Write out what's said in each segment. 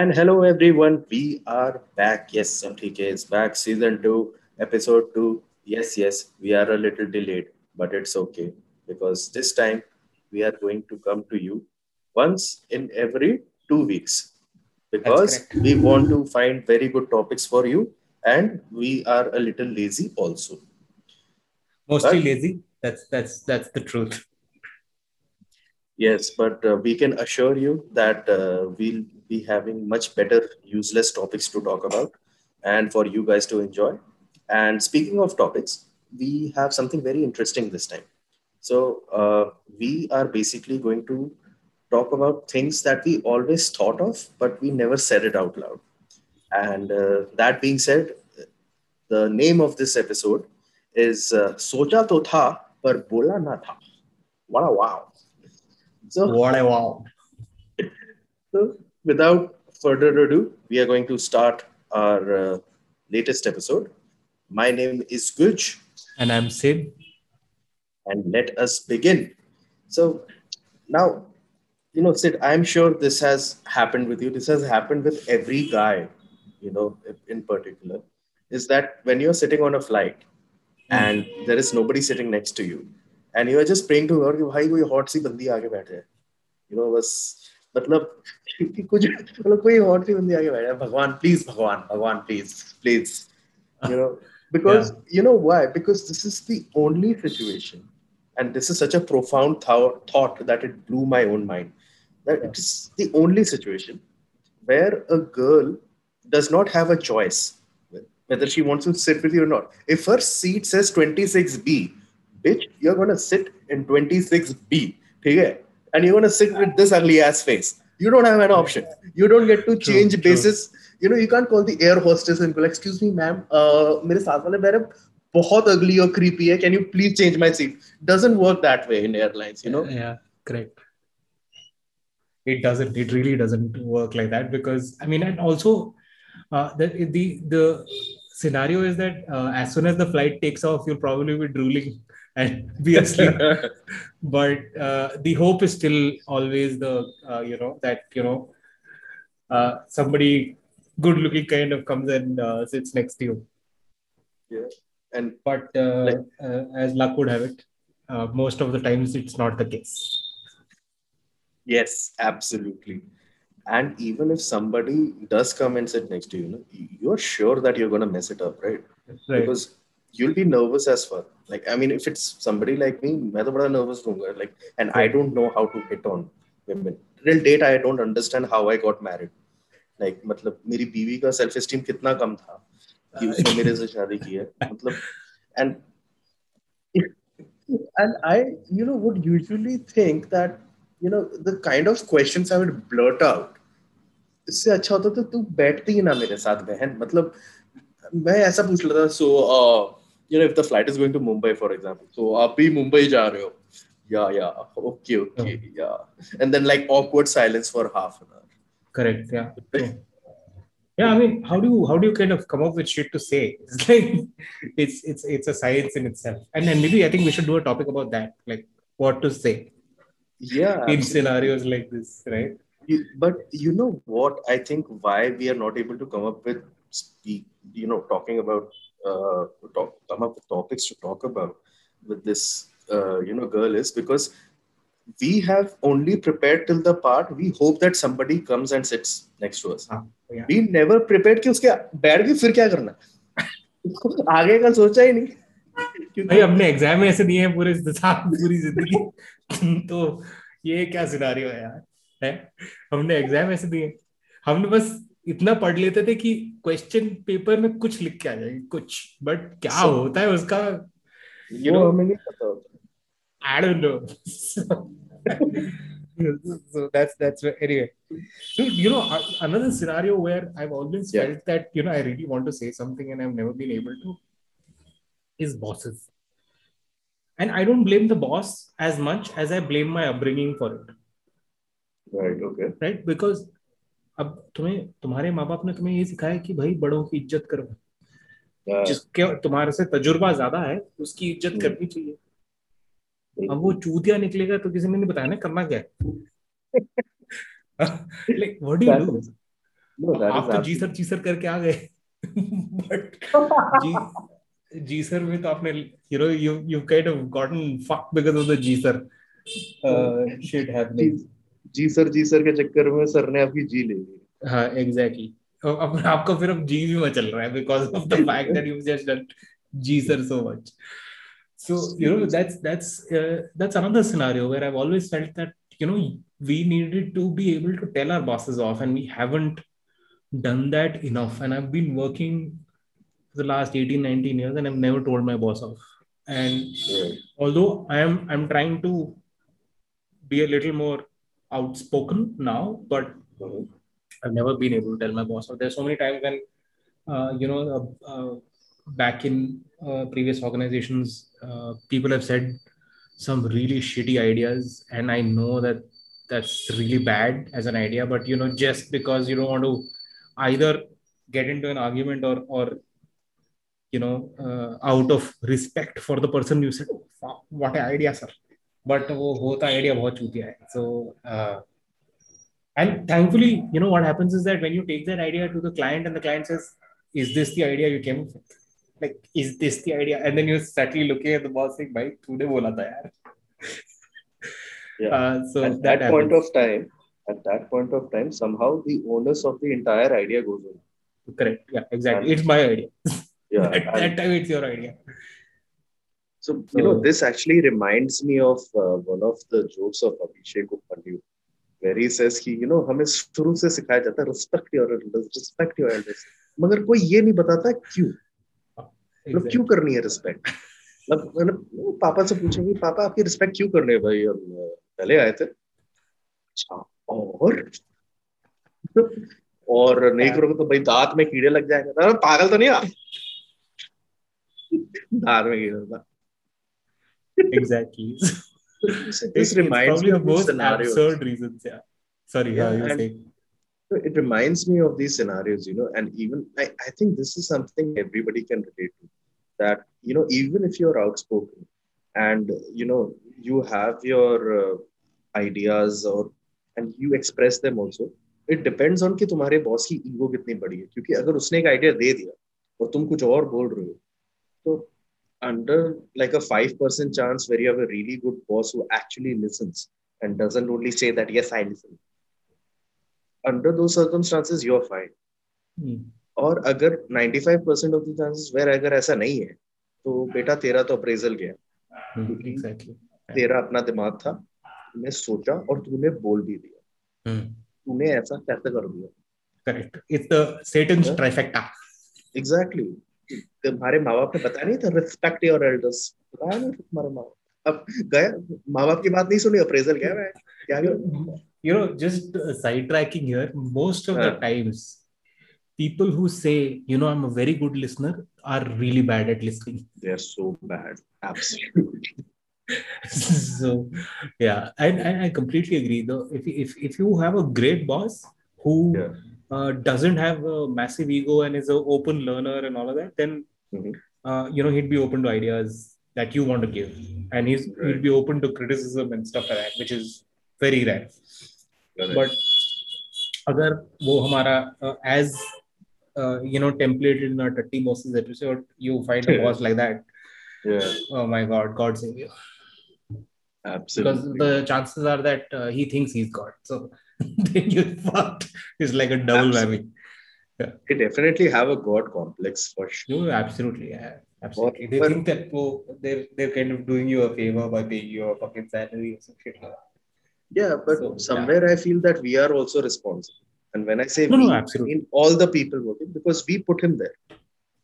And hello everyone, we are back. Yes, MTK is back. Season 2, episode 2. Yes, yes, we are a little delayed, but it's okay because this time we are going to come to you once in every two weeks because we want to find very good topics for you and we are a little lazy also. Mostly but, lazy. That's that's that's the truth. Yes, but uh, we can assure you that uh, we'll be having much better useless topics to talk about and for you guys to enjoy. And speaking of topics, we have something very interesting this time. So, uh, we are basically going to talk about things that we always thought of, but we never said it out loud. And uh, that being said, the name of this episode is uh, Socha To Tha Par Bola Na Tha. What a wow. So, what a wow. So, without further ado, we are going to start our uh, latest episode. My name is Guj. And I'm Sid. And let us begin. So, now, you know, Sid, I'm sure this has happened with you. This has happened with every guy, you know, in particular. Is that when you're sitting on a flight mm. and there is nobody sitting next to you, and you are just praying to God कि भाई कोई hot सी बंदी आगे बैठे है you know बस मतलब कुछ मतलब कोई हॉट सी बंदी आगे बैठे है भगवान प्लीज भगवान भगवान please please you know because yeah. you know why because this is the only situation and this is such a profound th- thought that it blew my own mind that yeah. it is the only situation where a girl does not have a choice whether she wants to sit with you or not if her seat says 26b bitch, you're gonna sit in 26B. Okay? And you're gonna sit with this ugly ass face. You don't have an option. You don't get to change true, basis. True. You know, you can't call the air hostess and go, like, excuse me, ma'am, uh, मेरे साथ वाले मेरे बहुत ugly or creepy है. Can you please change my seat? Doesn't work that way in airlines, you know? Yeah, correct. It doesn't. It really doesn't work like that because I mean, and also uh, the the the scenario is that uh, as soon as the flight takes off, you'll probably be drooling and be asleep. but uh, the hope is still always the uh, you know that you know uh, somebody good looking kind of comes and uh, sits next to you. Yeah, and but uh, like, uh, as luck would have it, most of the times it's not the case. Yes, absolutely. And even if somebody does come and sit next to you, you're sure that you're going to mess it up, right? right? Because you'll be nervous as well. Like, I mean, if it's somebody like me, I'm very nervous Like, and I don't know how to hit on women. Till date, I don't understand how I got married. Like, मतलब मेरी बीवी का self esteem कितना कम था कि उसने मेरे से शादी की है मतलब and and I you know would usually think that you know the kind of questions I would blurt out इससे अच्छा होता तो तू बैठती ही ना मेरे साथ बहन मतलब मैं ऐसा पूछ लेता सो you know if the flight is going to mumbai for example. So aap bhi mumbai ja rahe ho yeah yeah. Okay okay yeah. yeah. And then like awkward silence for half an hour. Correct yeah. Yeah i mean how do you how do you kind of come up with shit to say? It's like it's it's it's a science in itself. And then maybe i think we should do a topic about that like what to say. Yeah. In scenarios like this right? You, but you know what? I think why we are not able to come up with speak you know talking about uh, talk, come up with topics to talk about with this, uh, you know, girl is because we have only prepared till the part we hope that somebody comes and sits next to us. Ah, yeah. We never prepared कि उसके बैठ के फिर क्या करना आगे का सोचा ही नहीं भाई हमने एग्ज़ाम ऐसे दिए हैं पूरे पूरी ज़िंदगी तो ये क्या सिनारियो है यार है हमने एग्ज़ाम ऐसे दिए हमने बस इतना पढ़ लेते थे कि क्वेश्चन पेपर में कुछ लिख के आ जाएगी कुछ बट क्या so, होता है उसका यू नो हमें नहीं पता I don't know so that's that's anyway so you know another scenario where i've always yeah. felt that you know i really want to say something and i've never been able to is bosses and i don't blame the boss as much as i blame my upbringing for it right okay right because अब तुम्हें तुम्हारे माँ बाप ने तुम्हें ये सिखाया कि भाई बड़ों की इज़्ज़त करो। जिसके तुम्हारे से तजुर्बा ज़्यादा है उसकी इज़्ज़त हम्म। करनी चाहिए। अब वो चूतिया निकलेगा तो किसी ने नहीं बताया ना करना क्या like what do you do आप तो जी सर जी सर करके आ गए। बट जी जी सर में तो आपने you know you you kind of gotten fuck because of the ji sir shit happening ji sir ji sir के चक्कर में सर ने आपकी जी ले ली। हाँ एग्जैक्टली अब आपको फिर अब जी भी मचल रहा है because of the fact that you just done ji sir so much so you know that's that's that's another scenario where I have always felt that you know we needed to be able to tell our bosses off and we haven't done that enough and I have been working the last 18 19 years and I never told my boss off and although I am I am trying to be a little more outspoken now but Mhm. I've never been able to tell my boss. So there's so many times when, uh, you know, uh, uh, back in uh, previous organizations, uh, people have said some really shitty ideas, and I know that that's really bad as an idea. But you know, just because you don't want to either get into an argument or or you know, uh, out of respect for the person you said, oh, what an idea, sir. But वो होता idea बहुत चूतिया है. So. Uh, and thankfully you know what happens is that when you take that idea to the client and the client says is this the idea you came up with like is this the idea and then you're subtly looking at the boss saying bhai तूने बोला था यार Yeah. uh, so at that, that point of time at that point of time somehow the onus of the entire idea goes on correct yeah exactly And- it's my idea yeah at that time it's your idea so you know this actually reminds me of uh, one of the jokes of abhishek upandu where he says कि you know हमें शुरू से सिखाया जाता है respect your elders respect your elders मगर कोई ये नहीं बताता क्यों मतलब exactly. क्यों करनी है रिस्पेक्ट मतलब मतलब पापा से पूछेंगे पापा आपकी रिस्पेक्ट क्यों करनी है भाई हम पहले आए थे अच्छा और और नहीं करोगे तो भाई दांत में कीड़े लग जाएँगे पागल तो नहीं आप दांत में कीड़े लगा exactly so this it's, reminds me of most scenarios absurd reasons yeah sorry yeah, Yeah, you saying it reminds me of these scenarios you know and even I, I think this is something everybody can relate to that you know even if you're outspoken and you know you have your uh, ideas or and you express them also it depends on कि तुम्हारे boss की ego कितनी बड़ी है क्योंकि अगर उसने एक आइडिया दे दिया और तुम कुछ और बोल रहे हो तो under like a 5% chance where you have a really good boss who actually listens and doesn't only say that yes i listen under those circumstances you're fine Hmm. और अगर 95% ऑफ़ द चांसेस वेर अगर ऐसा नहीं है तो बेटा तेरा तो अप्रेजल गया Hmm. exactly तेरा अपना दिमाग था तूने सोचा और तूने बोल भी दिया Hmm. तूने ऐसा कैसे कर दिया correct it's the satan's Yeah. trifecta exactly exactly. तुम्हारे माँ बाप ने बताया नहीं था रिस्पेक्ट योर एल्डर्स बताया नहीं तुम्हारे माँ बाप अब गया माँ बाप की बात नहीं सुनी अप्रेजल गया मैं क्या you know just uh, sidetracking here most of the times people who say you know i'm a very good listener are really bad at listening they are so bad absolutely so yeah I, I i completely agree though if if if you have a great boss who Yeah. uh, doesn't have a massive ego and is an open learner and all of that then Mhm. uh, you know he'd be open to ideas that you want to give and he's Right. he'd be open to criticism and stuff like that which is very rare Correct. but अगर वो हमारा as you know templated in our Tatti bosses episode you find a boss like that yeah oh my god god save you because absolutely the chances are that uh, he thinks he's god so then you fucked it's like a double whammy Yeah. they definitely have a god complex for sure no absolutely yeah absolutely they But- think that oh, they're they're kind of doing you a favor by paying you a fucking salary or some shit like that Yeah, but So, yeah. somewhere I feel that we are also responsible. And when I say No, we, no, absolutely. I mean all the people working because we put him there.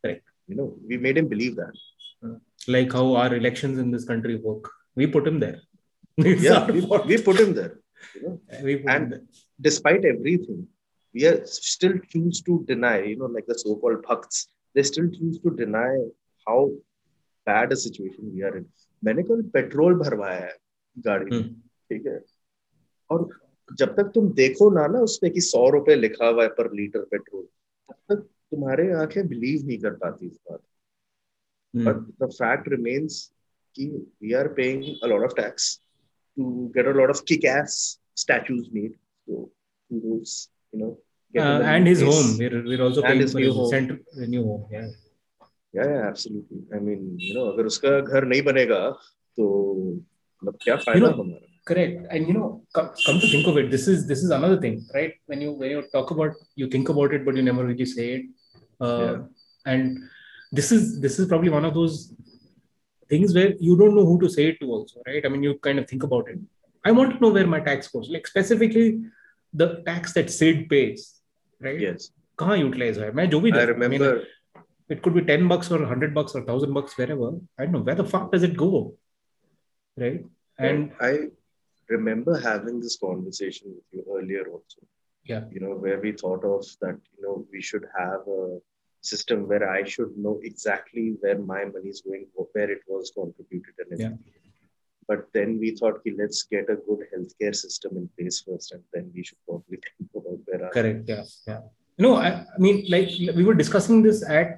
Correct. You know, we made him believe that. Uh, like how our elections in this country work we put him there Yeah, we, we put him there. You know, him and- despite everything, we are still choose to deny. You know, like the so-called bhakts, they still choose to deny how bad a situation we are in. मैंने कल petrol भरवाया है गाड़ी हम्म. ठीक है और जब तक तुम देखो ना ना उसपे कि सौ रुपए लिखा हुआ है पर लीटर पेट्रोल तब तक तुम्हारे आँखें बिलीव नहीं कर पाती इस बात Hmm. but the fact remains कि we are paying a lot of tax to get a lot of kick-ass statues made so kudos you know uh, and his home. We're, we're also and paying his for new his home. center, new home. Yeah. Yeah, yeah, absolutely. I mean, you know, अगर उसका घर नहीं बनेगा तो मतलब क्या फायदा know, हमारा correct and you know come, come to think of it this is this is another thing right when you when you talk about you think about it but you never really say it uh, Yeah. and this is this is probably one of those things where you don't know who to say it to also right i mean you kind of think about it i want to know where my tax goes like specifically the tax that sid pays right yes कहाँ utilise है मैं जो भी I देखूं, remember it could be 10 bucks or 100 bucks or 1000 bucks wherever i don't know where the fuck does it go right and I remember having this conversation with you earlier also yeah you know where we thought of that you know we should have a system where I should know exactly where my money is going where it was contributed and Yeah. but then we thought okay, let's get a good healthcare system in place first and then we should probably think about where our correct yeah yeah no I, I mean like we were discussing this at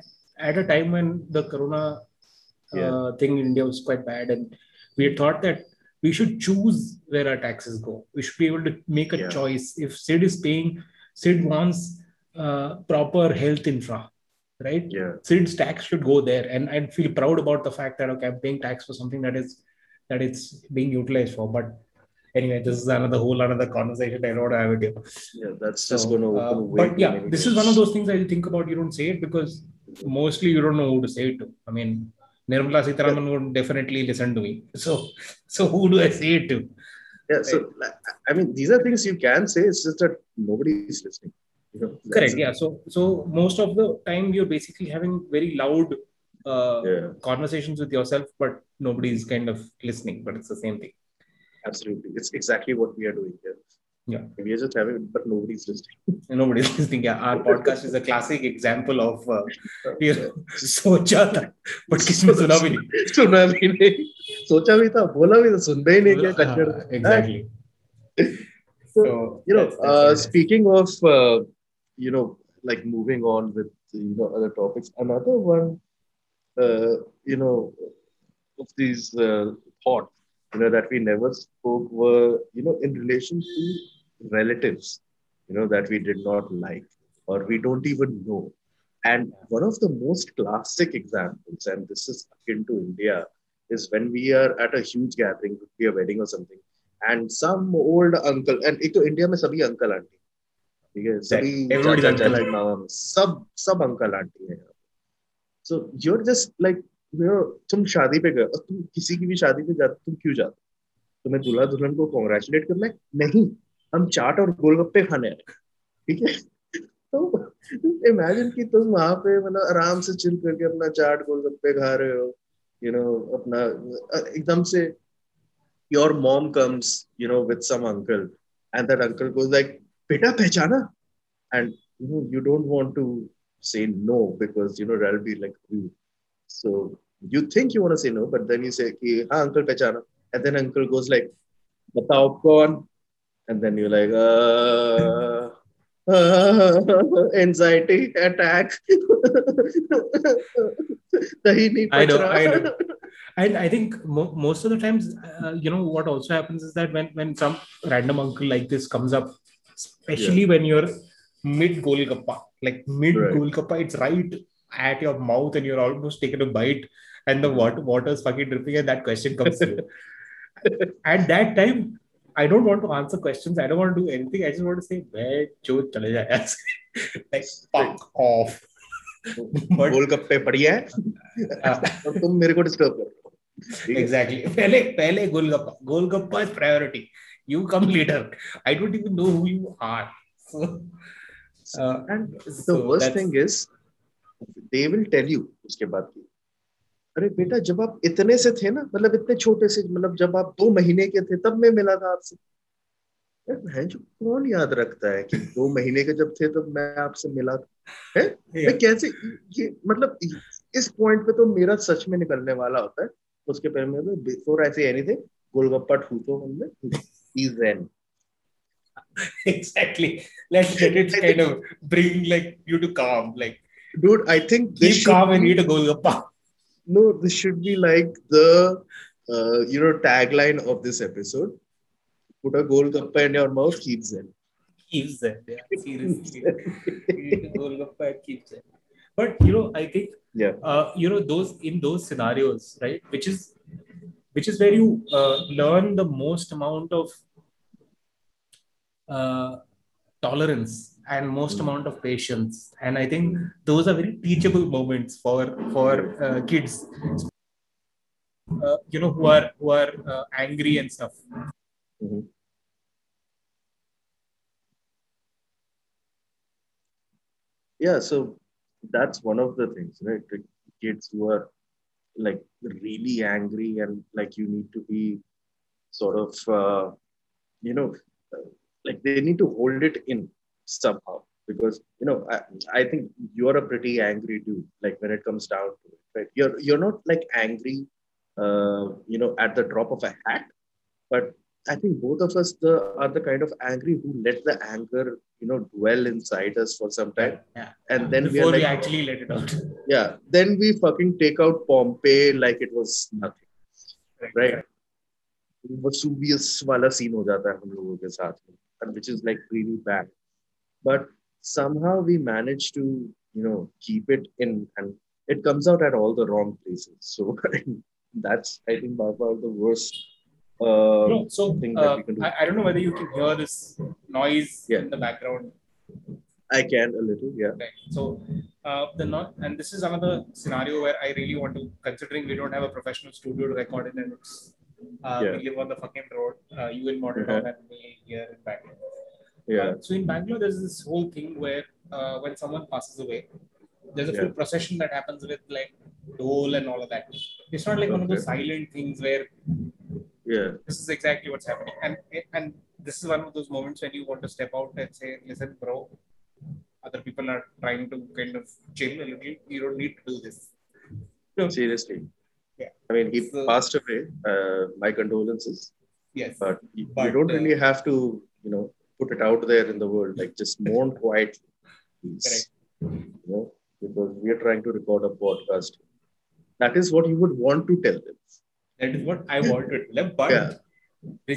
at a time when the corona uh, Yeah. thing in india was quite bad and we had thought that we should choose where our taxes go we should be able to make a Yeah. choice if sid is paying sid wants uh, proper health infra right yeah sid's tax should go there and i'd feel proud about the fact that okay i'm paying tax for something that is that it's being utilized for but anyway this is another whole another conversation i don't have it here yeah that's just going to uh, but yeah, this is one of those things you think about. You don't say it because mostly you don't know who to say it to. I mean, Nirmala Sitharaman would definitely listen to me. So, so who do I say it to? yeah so I mean these are things you can say it's just that nobody is listening correct yeah. So so most of the time you're basically having very loud uh, yeah. conversations with yourself but nobody's kind of listening but it's the same thing. Absolutely. It's exactly what we are doing here. Yeah. We are just having but nobody's listening. Nobody's listening yeah. Our podcast is a classic example of uh, you know, socha tha but kisne suna bhi nahi. Suna bhi nahi. Socha bhi tha bola bhi tha sun bhi nahi kya exactly. So, so you know that's, that's uh, speaking of uh, you know, like moving on with you know other topics. Another one, uh, you know, of these uh, thoughts, you know, that we never spoke were you know in relation to relatives, you know, that we did not like or we don't even know. And one of the most classic examples, and this is akin to India, is when we are at a huge gathering, could be a wedding or something, and some old uncle, and India mein sabhi uncle auntie ठीक है? सभी चाचा, uncle चाची, मामा सब सब uncle aunty है सो you're just like you know तुम शादी पे गए और तुम किसी की भी शादी पे जाते तुम क्यों जाते तुम्हें दूल्हा दुल्हन को कॉन्ग्रेचुलेट करना है? नहीं हम चाट और गोलगप्पे खाने आए। ठीक है? तो इमेजिन कि तुम वहाँ पे मतलब आराम से चिल करके अपना चाट गोलगप्पे खा रहे हो यू नो अपना एकदम से your mom comes you know with some uncle and that uncle goes like beta pehchana? And you know you don't want to say no because you know that'll be like rude. So you think you want to say no but then you say Ki, हाँ uncle pehchana. And then uncle goes like batao kaun? And then you're like uh anxiety attack. Dahi nahi I know, I know. And I think mo- most of the times, uh, you know, what also happens is that when when some random uncle like this comes up, especially when you're mid golgappa, like mid Right. golgappa, it's right at your mouth and you're almost taking a bite, and the water water's fucking dripping, and that question comes to you. At that time, I don't want to answer questions. I don't want to do anything. I just want to say, "Where jo chale jaye yaar se." like fuck off. but गोलगप्पे बढ़िया है uh, और तुम मेरे को disturb कर रहे हो ठीक है? exactly पहले पहले golgappa golgappa is priority you come later. I don't even know who you are. So, uh, And the so worst thing is, they will tell you उसके बाद की अरे बेटा जब आप इतने से थे ना मतलब इतने छोटे से मतलब जब आप दो महीने के थे तब मैं मिला था आपसे। भैं जो कौन याद रखता है कि दो महीने के जब थे तब तो मैं आपसे मिला था? है? मैं कैसे ये मतलब इस पॉइंट पे तो मेरा सच में निकलने वाला होता है। उसके पहले में before I say anything golgappa ठूतो हमने season. exactly. Let's let it kind of bring like you to calm. Like, dude, I think this keep calm be, and eat a golgappa. No, this should be like the uh, you know tagline of this episode. Put a golgappa in your mouth, keep zen. Keep zen. Yeah, seriously. eat keep zen. But you know, I think yeah, uh, you know those in those scenarios, right? Which is which is where you uh, learn the most amount of uh, tolerance and most Mm. amount of patience. And I think those are very teachable moments for for uh, kids. Uh, you know who are who are uh, angry and stuff. Mhm. Yeah, so that's one of the things, right? Kids who are like really angry and like you need to be sort of, uh, you know, like they need to hold it in somehow because you know I, I think you're a pretty angry dude. Like when it comes down to it, right? You're you're not like angry, uh, you know, at the drop of a hat, but I think both of us the are the kind of angry who let the anger, you know, dwell inside us for some time, Yeah. and then we Before are we like, actually let it out. yeah, then we fucking take out Pompeii like it was nothing, right? Vesuvius वाला scene हो जाता है हम लोगों के साथ में, and which is like really bad. But somehow we manage to, you know, keep it in, and it comes out at all the wrong places. So that's I think by far the worst. uh, No, so thing that uh, we can do. I, I don't know whether you can hear this noise Yeah. in the background. I can a little, yeah. Right. So uh, the not and this is another scenario where I really want to, considering we don't have a professional studio to record in, and it's uh, Yeah. we live on the fucking road. Uh, you in Model Town and me here in Bangalore. Yeah. Uh, so in Bangalore, there's this whole thing where uh, when someone passes away, there's a full procession that happens with like dhol and all of that. It's not like one of those silent things where Yeah. this is exactly what's happening and and this is one of those moments when you want to step out and say listen bro other people are trying to kind of chill a little you don't need to do this No. Seriously. Yeah. I mean, he So- passed away. Uh, my condolences. yes But you, you don't uh, really have to, you know, put it out there in the world. Like just mourn quietly. Correct. You know, because we are trying to record a podcast. That is what you would want to tell them. That is what i want to tell but Yeah.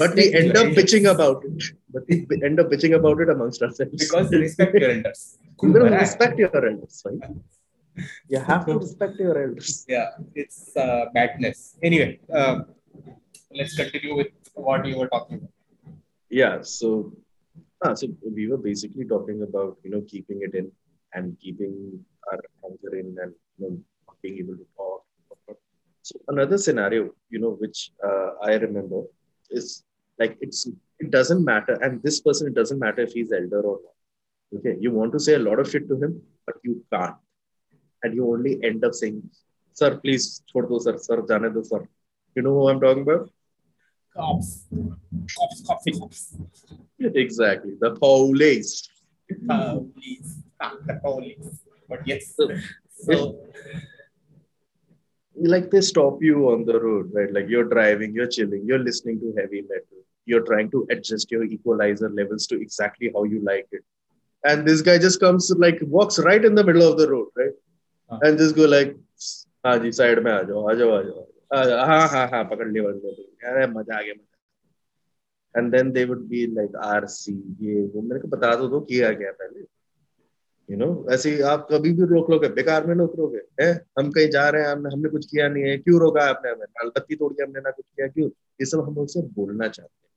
But we end up bitching about it. But we end up bitching about it amongst ourselves. because respect your elders you will Correct. respect your elders, right? You have to respect your elders. yeah it's uh, madness anyway uh, let's continue with what you were talking about Yeah. So, ah, so we were basically talking about you know keeping it in and keeping our anger in and you know not being able to talk. So another scenario, you know, which uh, I remember is like it's it doesn't matter, and this person it doesn't matter if he's elder or not. Okay, you want to say a lot of shit to him, but you can't, and you only end up saying, "Sir, please, chhod do, sir, sir, jane do, sir." You know who I'm talking about? cops cops cops cops Exactly, the police. uh, not the police but yes So, so like they stop you on the road, right? Like you're driving, you're chilling, you're listening to heavy metal, you're trying to adjust your equalizer levels to exactly how you like it. And this guy just comes, like, walks right in the middle of the road, right? Huh. And just go like, हाँ जी side में आ जाओ आ जाओ आ जाओ आ जाओ, हाँ हाँ हाँ पकड़ लिया पकड़ लिया अरे मजा आ गया मजा and then they would be like RC ये वो मेरे को बता दो तो किया गया पहले यू नो ऐसे आप कभी भी रोक लोगे बेकार में रोक लोगे हैं? हम कहीं जा रहे हैं हमने हमने कुछ किया नहीं है क्यों रोका है आपने हमें? लाल बत्ती तोड़ के हमने ना कुछ किया क्यों? ये सब हम उनसे बोलना चाहते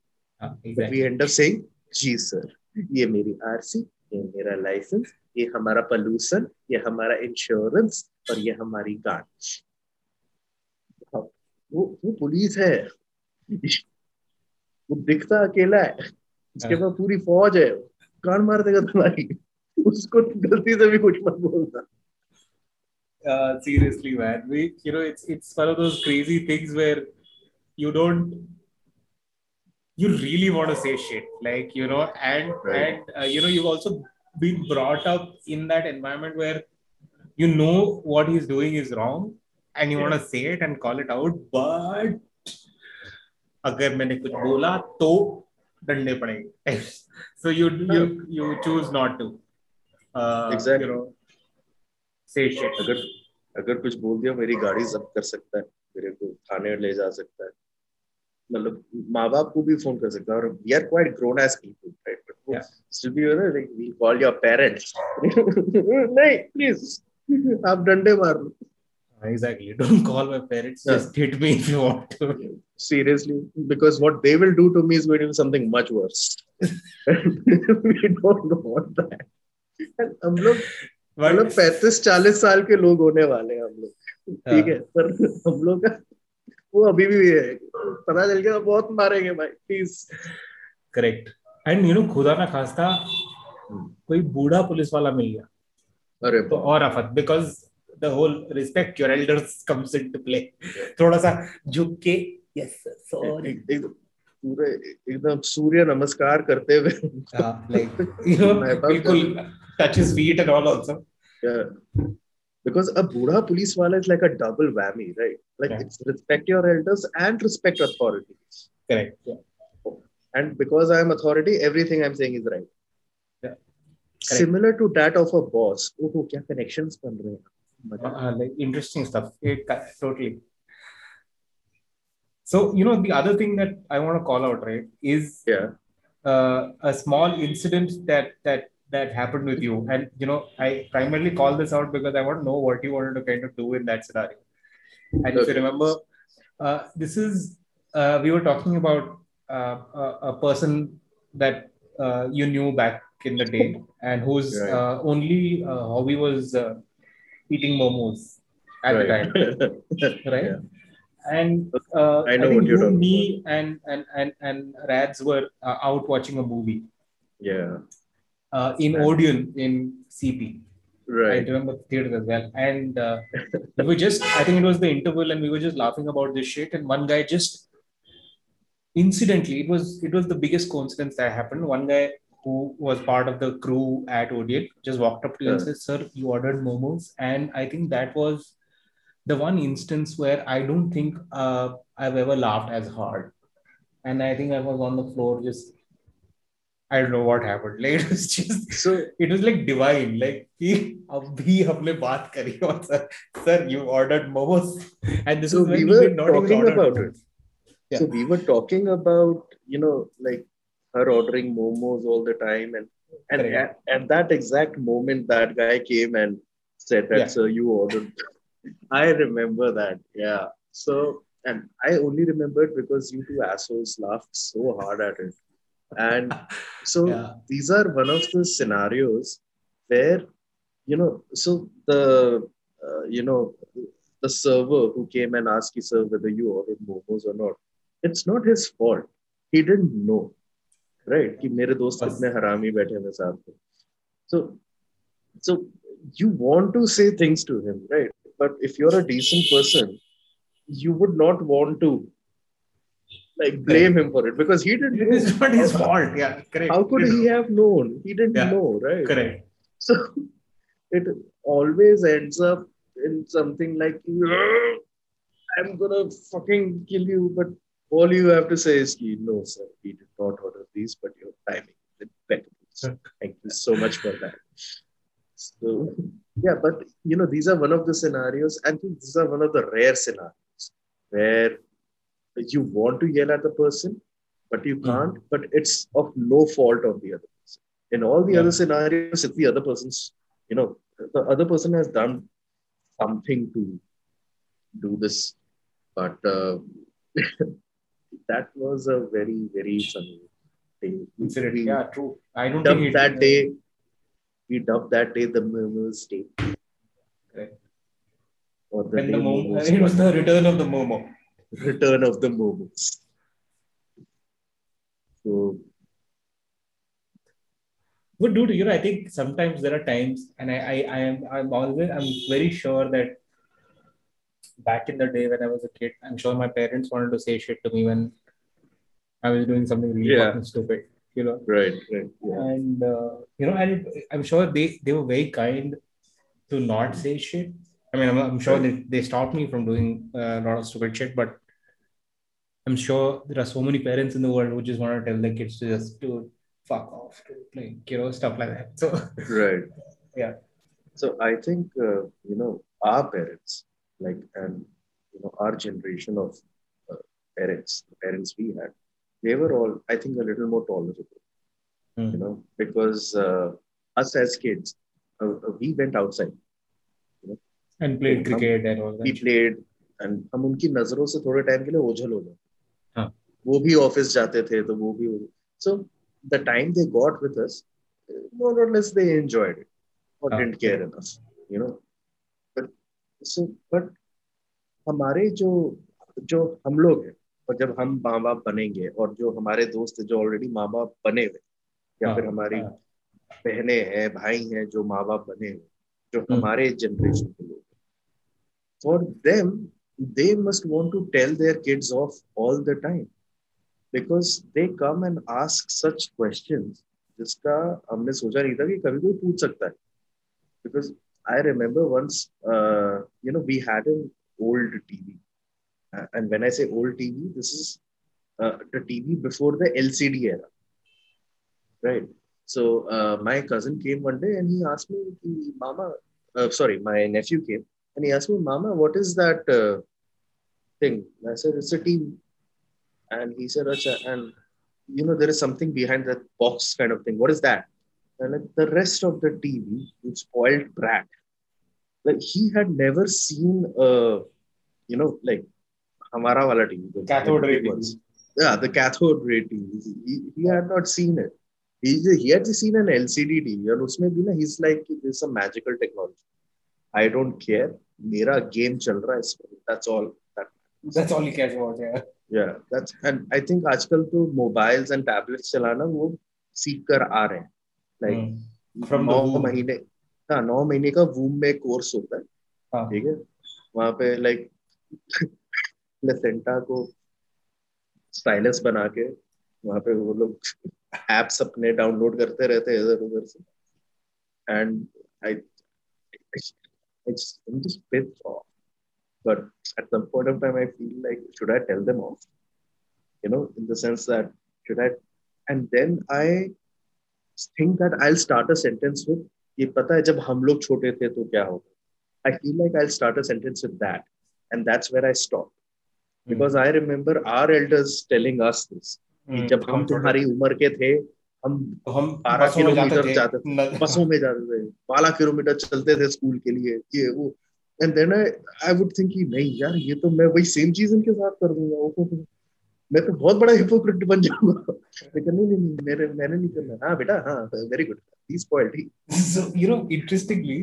हैं। वी एंड अप सेइंग जी सर ये मेरी आरसी ये मेरा लाइसेंस ये हमारा पोल्यूशन ये हमारा इंश्योरेंस और ये हमारी गार्ड वो वो पुलिस है। वो दिखता अकेला है। उसके हाँ। पास पूरी फौज है। कान मार देगा तुम्हारी। उसको गलती से भी कुछ मत बोलना uh, seriously, man. We, you know, it's it's one of those crazy things where you don't, you really want to say shit, like you know, and Right. and uh, you know, you've also been brought up in that environment where you know what he's doing is wrong, and you want to say it and call it out, but अगर मैंने कुछ बोला तो डंडे पड़ेंगे so you you you choose not to uh, Exactly. you know say shit अगर अगर कुछ बोल दिया मेरी गाड़ी जब्त कर सकता है मेरे को थाने ले जा सकता है मतलब माँ बाप को भी फ़ोन कर सकता है और we are quite grown as people right Yeah. Still be you know, like we call your parents. नहीं, please. आप डंडे मार लो. Exactly. Don't call my parents. Yeah. Just hit me if you want to. Seriously, because what they will do to me is going to be something much worse. we don't want that. हम लोग मतलब पैंतीस चालीस साल के लोग होने वाले हैं हम लोग। ठीक है पर हम लोग का वो अभी भी है। पता चल गया बहुत मारेंगे भाई please correct. And you know, खुदा ना खास्ता कोई बूढ़ा पुलिस वाला मिल गया। अरे तो और आफत because the whole respect your elders comes into play थोड़ा सा झुक के यस सॉरी पूरे एकदम सूर्य नमस्कार करते हुए। Like Touches feet and all also. Yeah. Because a Buddha police wala is like a double whammy, right? Like yeah. it's respect your elders and respect authorities. Correct. Yeah. And because I am authority, everything I'm saying is right. Yeah. Correct. Similar to that of a boss. Oh, oh kya connections ban rahe hain. Uh, uh, like interesting stuff. It, totally. So you know the other thing that I want to call out, right, is yeah. Uh, a small incident that that that happened with you? And you know i primarily call this out because i want to know what you wanted to kind of do in that scenario. And if you remember uh, this is uh, we were talking about uh, a, a person that uh, you knew back in the day and whose Right. uh, only uh, hobby was uh, eating momos at the time. Right. Right? Yeah. And uh, I know think what you're me, and and and and Rads were uh, out watching a movie. Yeah uh, in Right. Odeon in CP. Right. I remember the theater as well, and uh, we were just. I think it was the interval, and we were just laughing about this shit. And one guy just, incidentally, it was it was the biggest coincidence that happened. One guy who was part of the crew at Odeon just walked up to you and said, "Sir, you ordered momos," and I think that was the one instance where I don't think uh, I've ever laughed as hard. And I think I was on the floor just I don't know what happened. Like it was just so it was like divine. Like he, humne baat kari sir, sir, you ordered momos, and this so is we were not talking about it. Yeah. So we were talking about you know like her ordering momos all the time, and and right. at, at, that exact moment that guy came and said that yeah. sir, you ordered. I remember that. Yeah. So and I only remembered because you two assholes laughed so hard at it And so Yeah. these are one of the scenarios where, you know, so the, uh, you know, the server who came and asked you, sir, whether you ordered momos or not, it's not his fault. He didn't know, right? कि मेरे दोस्त बस। कितने हरामी बैठे हैं साथ में. So, so you want to say things to him, right? But if you're a decent person, you would not want to like blame him for it because he didn't. It is not his fault. Yeah, correct. How could he have known? He didn't Yeah. know, right? Correct. So it always ends up in something like, "Ugh, I'm gonna fucking kill you, but all you have to say is, "Ki, no, sir, we did not order these, but your timing is impeccable. Thank you so much for that. So, yeah, but you know, these are one of the scenarios. and these are one of the rare scenarios where you want to yell at the person, but you Hmm. can't, but it's of no fault of the other person. In all the Yeah. other scenarios, it's the other person's, you know, the other person has done something to do this. But uh, that was a very, very funny day. Incident. We Yeah, true. I don't think that day, we dubbed that day the Momos Day. Correct. Or the when the it was the return of the momo. Return of the Momos. So, But dude, you know, I think sometimes there are times, and I, I, I am, I'm always, I'm very sure that back in the day when I was a kid, I'm sure my parents wanted to say shit to me when I was doing something really Yeah. fucking stupid, you know. right, right. Yeah. And uh, you know, and I'm sure they they were very kind to not say shit. I mean, I'm, I'm sure they, they stopped me from doing uh, a lot of stupid shit, but I'm sure there are so many parents in the world who just want to tell their kids to just do fuck off, to like you know stuff like that. So Right. Yeah. So I think, uh, you know, our parents, like, and, you know, our generation of uh, parents, the parents we had, they were all, I think, a little more tolerable. mm. you know, because uh, us as kids, uh, uh, we went outside. You know? And played cricket and all that. We played and हम उनकी नजरों से थोड़े time के लिए ओझल हो गए हाँ. वो भी ऑफ़िस जाते थे तो वो भी so the time they got with us more or less they enjoyed it or हाँ. didn't care enough you know but so but हमारे जो जो हम लोग हैं और जब हम माँ बाप बनेंगे और जो हमारे दोस्त जो ऑलरेडी माँ बाप बने हुए या हाँ, फिर हमारी हाँ. बहने हैं भाई हैं जो माँ बाप बने हुए जो हम्म। हमारे जनरेशन के लोग for them they must want to tell their kids off all the time because they come and ask such questions जिसका हमने सोचा नहीं था कि कभी कोई पूछ सकता है because I remember once you know we had an old TV this is uh, the TV before the LCD era, right? So uh, my cousin came one day and he asked me, "Mama, uh, sorry, my nephew came and he asked me, Mama, what is that uh, thing?" And I said, "It's a TV," and he said, Acha, and you know there is something behind that box kind of thing. What is that? And like the rest of the TV, it's spoiled brat. Like he had never seen a, you know, like हमारा वाला TV cathode ray yeah the cathode ray TV he, he had not seen it he, he had seen an LCD TV और उसमें भी ना he's like this is a magical technology I don't care मेरा game चल रहा है इसमें that's all that that's all he cares about yeah That's and I think आजकल तो mobiles and tablets चलाना वो सीख कर आ रहे हैं। Like hmm. from नौ महीने हाँ नौ महीने का वूम में कोर्स होता है। ठीक है? वहाँ पे लाइक प्लेसेंटा को स्टाइलस बना के वहाँ पे वो लोग एप्स अपने डाउनलोड करते रहते हैं इधर उधर से। And I I'm just pissed off. But at some point of time, I feel like, should I tell them off? You know, in the sense that, should I? And then I think that I'll start a sentence with, ये पता है जब हम लोग छोटे थे तो क्या होगा I feel like I'll start a sentence with that. And that's where I stop. Because I remember our elders telling us this जब हम तुम्हारी उम्र के थे हम तो हम बारह किलोमीटर जाते थे बसों में जाते थे बारह किलोमीटर चलते थे स्कूल के लिए ये वो and then I I would think नहीं यार ये तो मैं वही सेम चीज़ इनके साथ कर दूँगा वो मैं तो बहुत बड़ा हिपोक्रेट बन जाऊँगा लेकिन नहीं नहीं मेरे मैंने नहीं करना हाँ बेटा हाँ very good he spoiled he so you know interestingly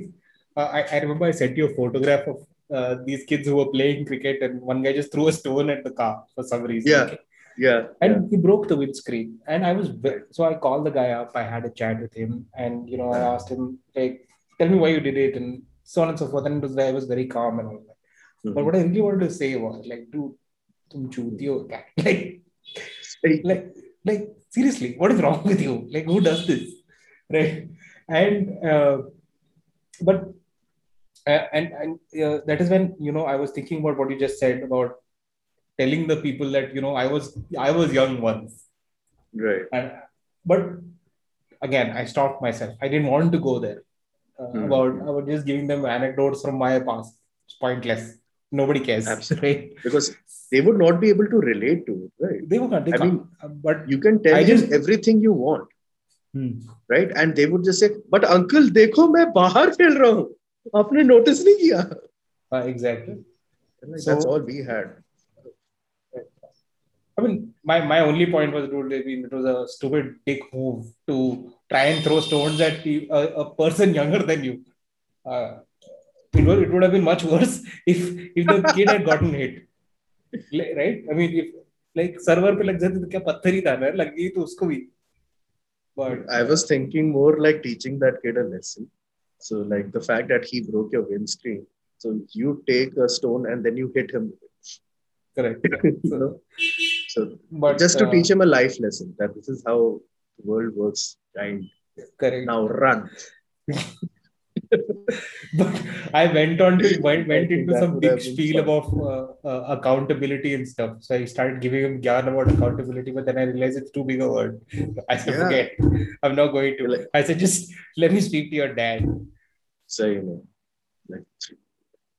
remember I sent you a photograph of uh, these kids who were playing cricket, and one guy just threw a stone at the car for some reason. Yeah. Okay? Yeah. And yeah. he broke the windscreen. And I was, so I called the guy up. I had a chat with him. And, you know, I asked him, like, tell me why you did it. And so on and so forth. And it was, I was very calm and all that. Mm-hmm. But what I really wanted to say was, like, dude, chutiyo Like, like, like, seriously, what is wrong with you? Like, who does this? Right. And, uh, but uh, and and uh, that is when you know I was thinking about what you just said about telling the people that you know I was I was young once, right? And but again, I stopped myself. I didn't want to go there Uh, mm-hmm. About I was just giving them anecdotes from my past. It's pointless. Nobody cares, absolutely, right? because they would not be able to relate to it, right? They would not. They I can't. mean, uh, but you can tell I them just, everything you want. Hmm. right and they would just say but uncle देखो मैं बाहर खेल रहा हूँ आपने notice नहीं किया exactly that's all we had I mean, my, my only point was, dude, I mean, it was a stupid dick move to try and throw stones at a, a person younger than you. Uh, it, would, it would have been much worse if if the kid had gotten hit. Right? I mean, if like server पे लग जाते तो क्या पत्थर ही था ना लग गई तो उसको भी. But I was thinking more like teaching that kid a lesson. So like the fact that he broke your windscreen. So you take a stone and then you hit him. Correct. so, so but, just to uh, teach him a life lesson that this is how the world works. Kind. Correct. Now run. but I went on to went, went into some big spiel about uh, uh, accountability and stuff. So I started giving him gyan about accountability, but then I realized it's too big a word. I said, yeah. forget. I'm not going to. I said, just let me speak to your dad. So you know, like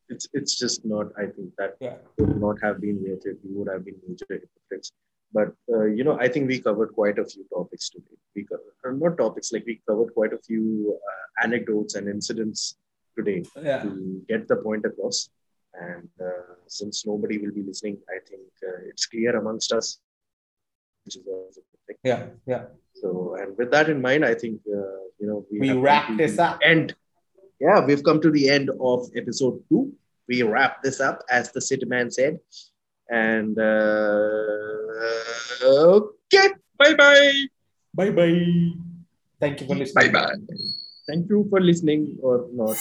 it's it's just not. I think that yeah. would not have been worth it. We would have been major hypocrites. But uh, you know, I think we covered quite a few topics today. We covered, uh, not topics like we covered quite a few uh, anecdotes and incidents today Yeah. to get the point across. And uh, since nobody will be listening, I think uh, it's clear amongst us, which is also good. Yeah. Yeah. So, and with that in mind, I think uh, you know We have wrap this up. End. Yeah, we've come to the end of episode two. We wrap this up, as the city man said. And uh, okay, bye bye. Bye bye. Thank you for listening. Bye bye. Thank you for listening or not.